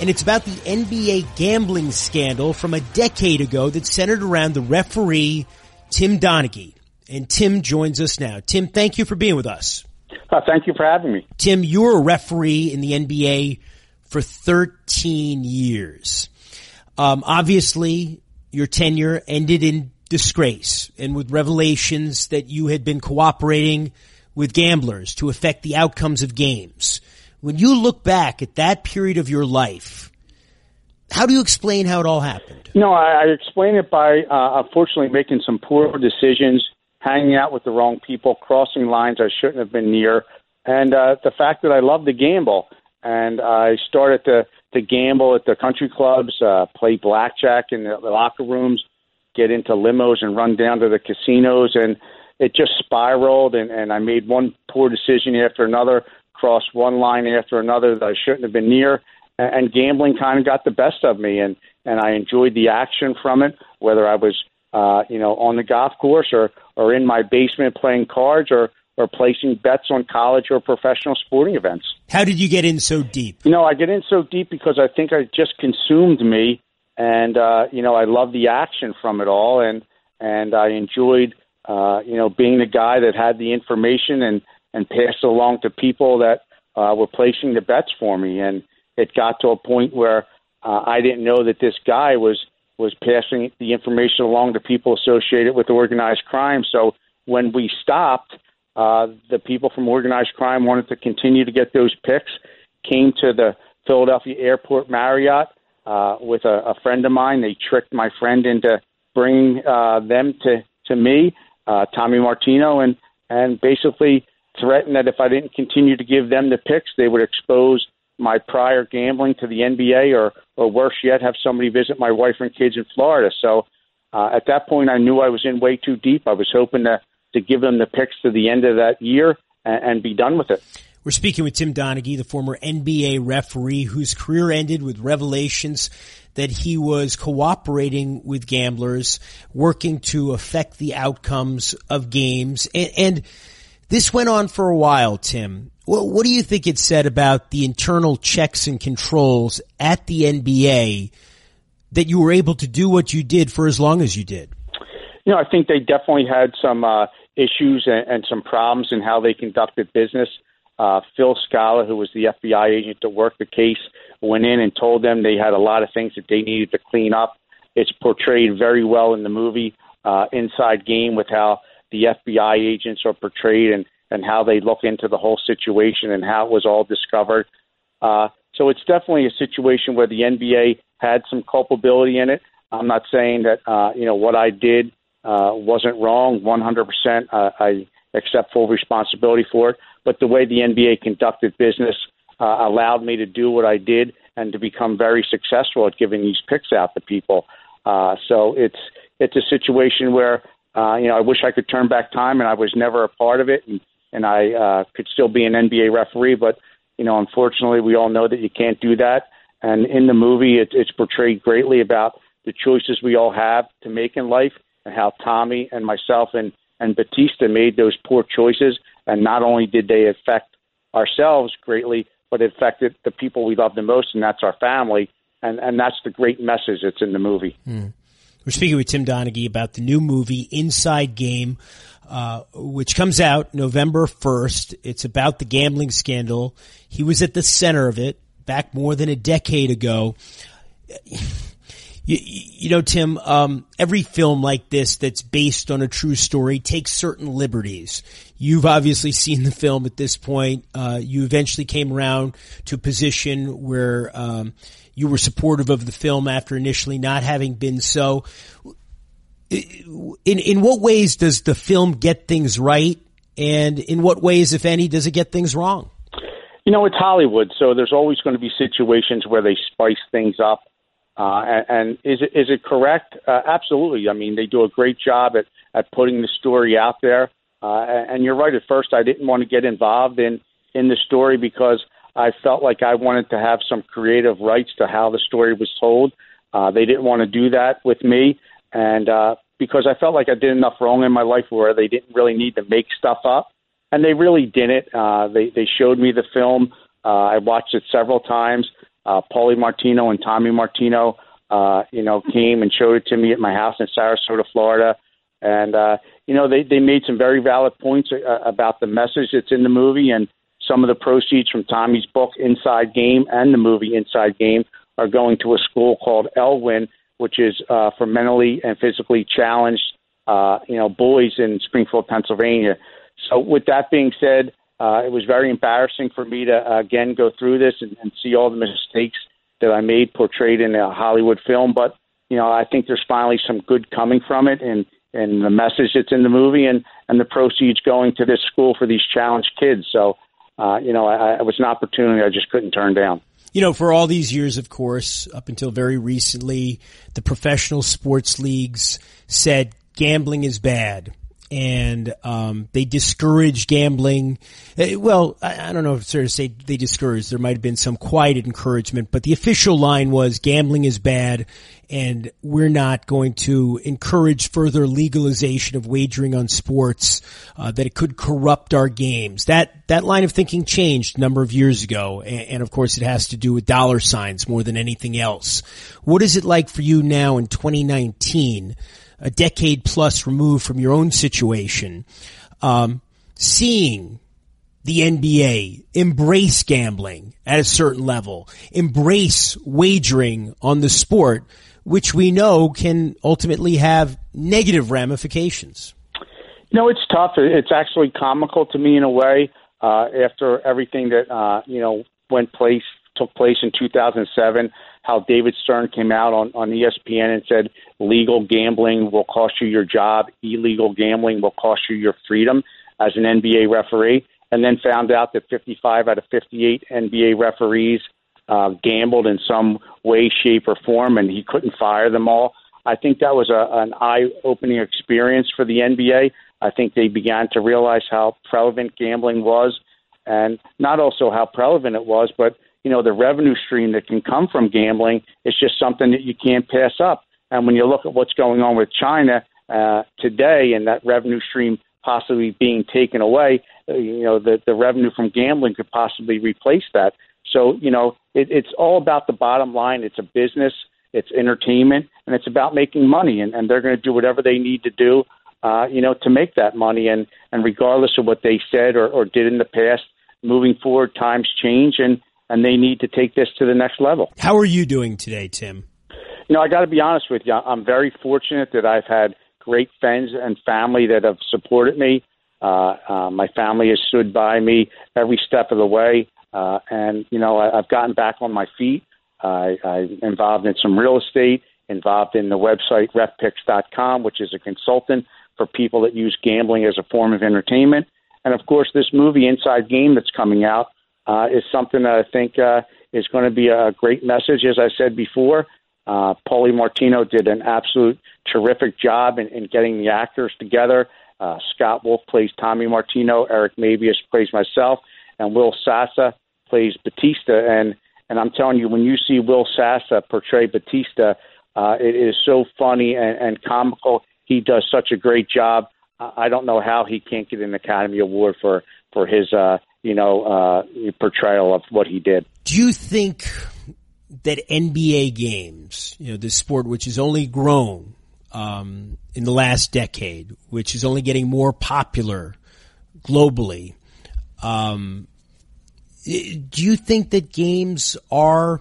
and it's about the NBA gambling scandal from a decade ago that centered around the referee Tim Donaghy. And Tim joins us now. Tim, thank you for being with us. Uh, thank you for having me. Tim, you were a referee in the NBA for 13 years. Um, obviously, your tenure ended in disgrace and with revelations that you had been cooperating with gamblers to affect the outcomes of games. When you look back at that period of your life, how do you explain how it all happened? No, I, I explain it by uh, unfortunately making some poor decisions, hanging out with the wrong people, crossing lines I shouldn't have been near, and uh, the fact that I love to gamble. And I started to to gamble at the country clubs, uh, play blackjack in the, the locker rooms, get into limos and run down to the casinos, and it just spiraled. And, and I made one poor decision after another crossed one line after another that I shouldn't have been near, and, gambling kind of got the best of me, and and I enjoyed the action from it, whether I was uh, you know on the golf course or or in my basement playing cards or or placing bets on college or professional sporting events. How did you get in so deep? You know, I get in so deep because I think it just consumed me, and uh, you know, I love the action from it all, and and I enjoyed uh, you know being the guy that had the information and and pass it along to people that uh, were placing the bets for me. And it got to a point where uh, I didn't know that this guy was was passing the information along to people associated with organized crime. So when we stopped, uh, the people from organized crime wanted to continue to get those picks. Came to the Philadelphia Airport Marriott uh, with a, a friend of mine. They tricked my friend into bringing uh, them to to me, uh, Tommy Martino, and and basically threatened that if I didn't continue to give them the picks, they would expose my prior gambling to the NBA, or or worse yet, have somebody visit my wife and kids in Florida. So uh, at that point, I knew I was in way too deep. I was hoping to to give them the picks to the end of that year and, and be done with it. We're speaking with Tim Donaghy, the former NBA referee whose career ended with revelations that he was cooperating with gamblers, working to affect the outcomes of games, and, and this went on for a while, Tim. What, what do you think it said about the internal checks and controls at the NBA that you were able to do what you did for as long as you did? You know, I think they definitely had some uh, issues and, and, some problems in how they conducted business. Uh, Phil Scala, who was the FBI agent that worked the case, went in and told them they had a lot of things that they needed to clean up. It's portrayed very well in the movie uh, Inside Game with how the FBI agents are portrayed and, and how they look into the whole situation and how it was all discovered. Uh, so it's definitely a situation where the NBA had some culpability in it. I'm not saying that uh, you know what I did uh, wasn't wrong 100%. Uh, I accept full responsibility for it. But the way the NBA conducted business uh, allowed me to do what I did and to become very successful at giving these picks out to people. Uh, so it's it's a situation where uh, you know, I wish I could turn back time, and I was never a part of it, and and I uh, could still be an NBA referee. But you know, unfortunately, we all know that you can't do that. And in the movie, it, it's portrayed greatly about the choices we all have to make in life, and how Tommy and myself and and Battista made those poor choices. And not only did they affect ourselves greatly, but it affected the people we love the most, and that's our family. And and that's the great message that's in the movie. Mm. We're speaking with Tim Donaghy about the new movie Inside Game, uh, which comes out November 1st. It's about the gambling scandal. He was at the center of it back more than a decade ago. You, you know, Tim, um, every film like this that's based on a true story takes certain liberties. You've obviously seen the film at this point. Uh, you eventually came around to a position where um, you were supportive of the film after initially not having been so. In in what ways does the film get things right, and in what ways, if any, does it get things wrong? You know, it's Hollywood, so there's always going to be situations where they spice things up. Uh, and, and is it is it correct? Uh, absolutely. I mean, they do a great job at at putting the story out there. Uh, and you're right. At first, I didn't want to get involved in in the story because I felt like I wanted to have some creative rights to how the story was told. Uh, they didn't want to do that with me, and uh, because I felt like I did enough wrong in my life where they didn't really need to make stuff up, and they really didn't. Uh, they they showed me the film. Uh, I watched it several times. Uh, Paulie Martino and Tommy Martino, uh, you know, came and showed it to me at my house in Sarasota, Florida, and uh, you know they they made some very valid points uh, about the message that's in the movie and some of the proceeds from Tommy's book Inside Game and the movie Inside Game are going to a school called Elwyn, which is uh, for mentally and physically challenged, uh, you know, boys in Springfield, Pennsylvania. So, with that being said, uh, it was very embarrassing for me to uh, again go through this and, and see all the mistakes that I made portrayed in a Hollywood film. But you know, I think there's finally some good coming from it, and and the message that's in the movie, and and the proceeds going to this school for these challenged kids. So uh, you know, I, it was an opportunity I just couldn't turn down. You know, for all these years, of course, up until very recently, the professional sports leagues said gambling is bad and um, they discourage gambling. Eh, well, I, I, don't know if it's fair to say they discouraged. There might have been some quiet encouragement, but the official line was gambling is bad, and we're not going to encourage further legalization of wagering on sports uh, that it could corrupt our games. That that line of thinking changed a number of years ago, and, and of course, it has to do with dollar signs more than anything else. What is it like for you now in 2019? a decade plus removed from your own situation, um, seeing the NBA embrace gambling at a certain level, embrace wagering on the sport, which we know can ultimately have negative ramifications. You know, it's tough. It's actually comical to me in a way. Uh, after everything that uh, you know went place took place in 2007, how David Stern came out on, on ESPN and said legal gambling will cost you your job, illegal gambling will cost you your freedom as an NBA referee, and then found out that 55 out of 58 NBA referees uh, gambled in some way, shape, or form, and he couldn't fire them all. I think that was a, an eye-opening experience for the NBA. I think they began to realize how prevalent gambling was, and not also how prevalent it was, but you know, the revenue stream that can come from gambling is just something that you can't pass up. And when you look at what's going on with China uh, today and that revenue stream possibly being taken away, uh, you know, the, the revenue from gambling could possibly replace that. So, you know, it, it's all about the bottom line. It's a business, it's entertainment, and it's about making money. And, and they're going to do whatever they need to do, uh, you know, to make that money. And, and regardless of what they said or, or did in the past, moving forward, times change. And, and they need to take this to the next level. How are you doing today, Tim? You know, I got to be honest with you. I'm very fortunate that I've had great friends and family that have supported me. Uh, uh, my family has stood by me every step of the way, uh, and you know, I, I've gotten back on my feet. I, I'm involved in some real estate, involved in the website refpicks.com, which is a consultant for people that use gambling as a form of entertainment. And of course, this movie Inside Game that's coming out uh, is something that I think uh, is going to be a great message. As I said before, uh, Paulie Martino did an absolute terrific job in, in getting the actors together. Uh, Scott Wolf plays Tommy Martino, Eric Mabius plays myself, and Will Sasso plays Battista. And and I'm telling you, when you see Will Sasso portray Battista, uh, it is so funny and, and comical. He does such a great job. I don't know how he can't get an Academy Award for for his uh, you know, uh, portrayal of what he did. Do you think that NBA games, you know, this sport which has only grown um, in the last decade, which is only getting more popular globally, um, do you think that games are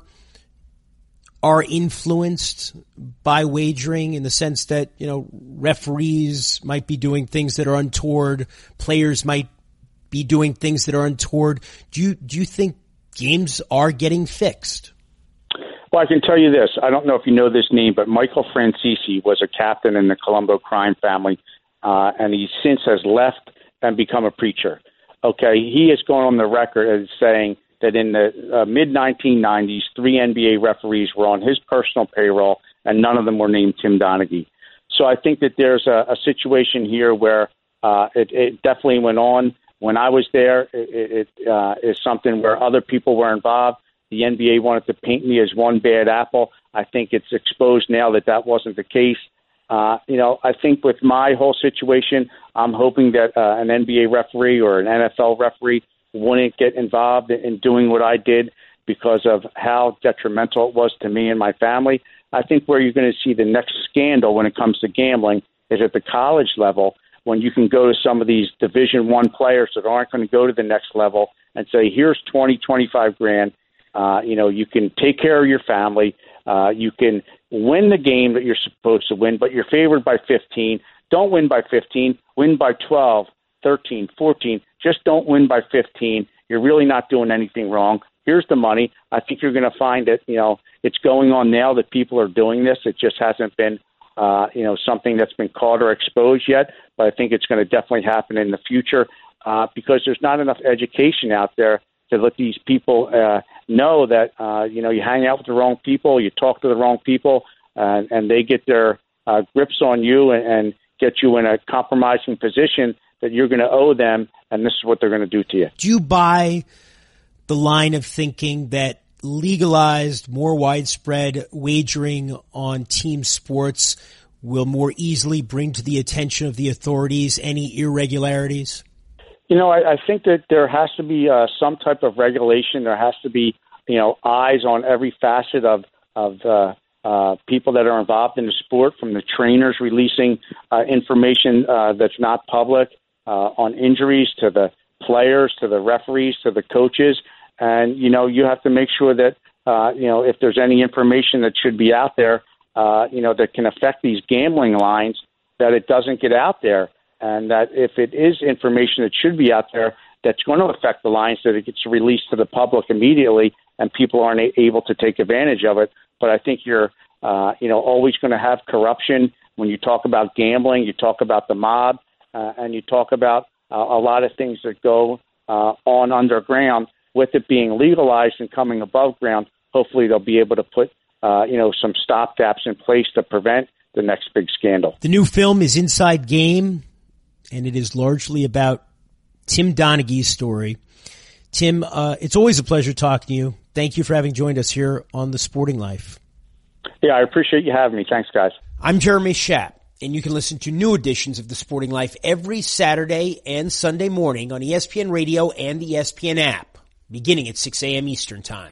are influenced by wagering in the sense that you know referees might be doing things that are untoward, players might be doing things that are untoward. Do you do you think games are getting fixed? Well, I can tell you this. I don't know if you know this name, but Michael Franzese was a captain in the Colombo crime family, uh, and he since has left and become a preacher. Okay, he has gone on the record as saying that in the uh, mid 1990s, three NBA referees were on his personal payroll, and none of them were named Tim Donaghy. So I think that there's a, a situation here where uh, it, it definitely went on when I was there. It, it uh, is something where other people were involved. The NBA wanted to paint me as one bad apple. I think it's exposed now that that wasn't the case. Uh, you know, I think with my whole situation, I'm hoping that uh, an NBA referee or an NFL referee wouldn't get involved in doing what I did because of how detrimental it was to me and my family. I think where you're going to see the next scandal when it comes to gambling is at the college level when you can go to some of these division one players that aren't going to go to the next level and say here's 20 25 grand uh, you know you can take care of your family uh, you can win the game that you're supposed to win but you're favored by 15 don't win by 15 win by 12 13 14 just don't win by 15 you're really not doing anything wrong. Here's the money. I think you're going to find that you know it's going on now that people are doing this. It just hasn't been uh, you know, something that's been caught or exposed yet, but I think it's going to definitely happen in the future uh, because there's not enough education out there to let these people uh, know that uh, you know you hang out with the wrong people, you talk to the wrong people, uh, and they get their uh, grips on you and, and get you in a compromising position that you're going to owe them, and this is what they're going to do to you. Do you buy the line of thinking that legalized, more widespread wagering on team sports will more easily bring to the attention of the authorities any irregularities? You know, I, I think that there has to be uh, some type of regulation. There has to be, you know, eyes on every facet of of uh, uh, people that are involved in the sport, from the trainers releasing uh, information uh, that's not public uh, on injuries to the players to the referees to the coaches and you know you have to make sure that uh, you know if there's any information that should be out there, uh, you know that can affect these gambling lines, that it doesn't get out there, and that if it is information that should be out there that's going to affect the lines, that it gets released to the public immediately, and people aren't able to take advantage of it. But I think you're uh, you know always going to have corruption when you talk about gambling. You talk about the mob, uh, and you talk about uh, a lot of things that go uh, on underground with it being legalized and coming above ground, hopefully they'll be able to put uh, you know some stopgaps in place to prevent the next big scandal. The new film is Inside Game, and it is largely about Tim Donaghy's story. Tim, uh, it's always a pleasure talking to you. Thank you for having joined us here on The Sporting Life. Yeah, I appreciate you having me. Thanks, guys. I'm Jeremy Schaap, and you can listen to new editions of The Sporting Life every Saturday and Sunday morning on ESPN Radio and the ESPN app beginning at 6 a.m. Eastern Time.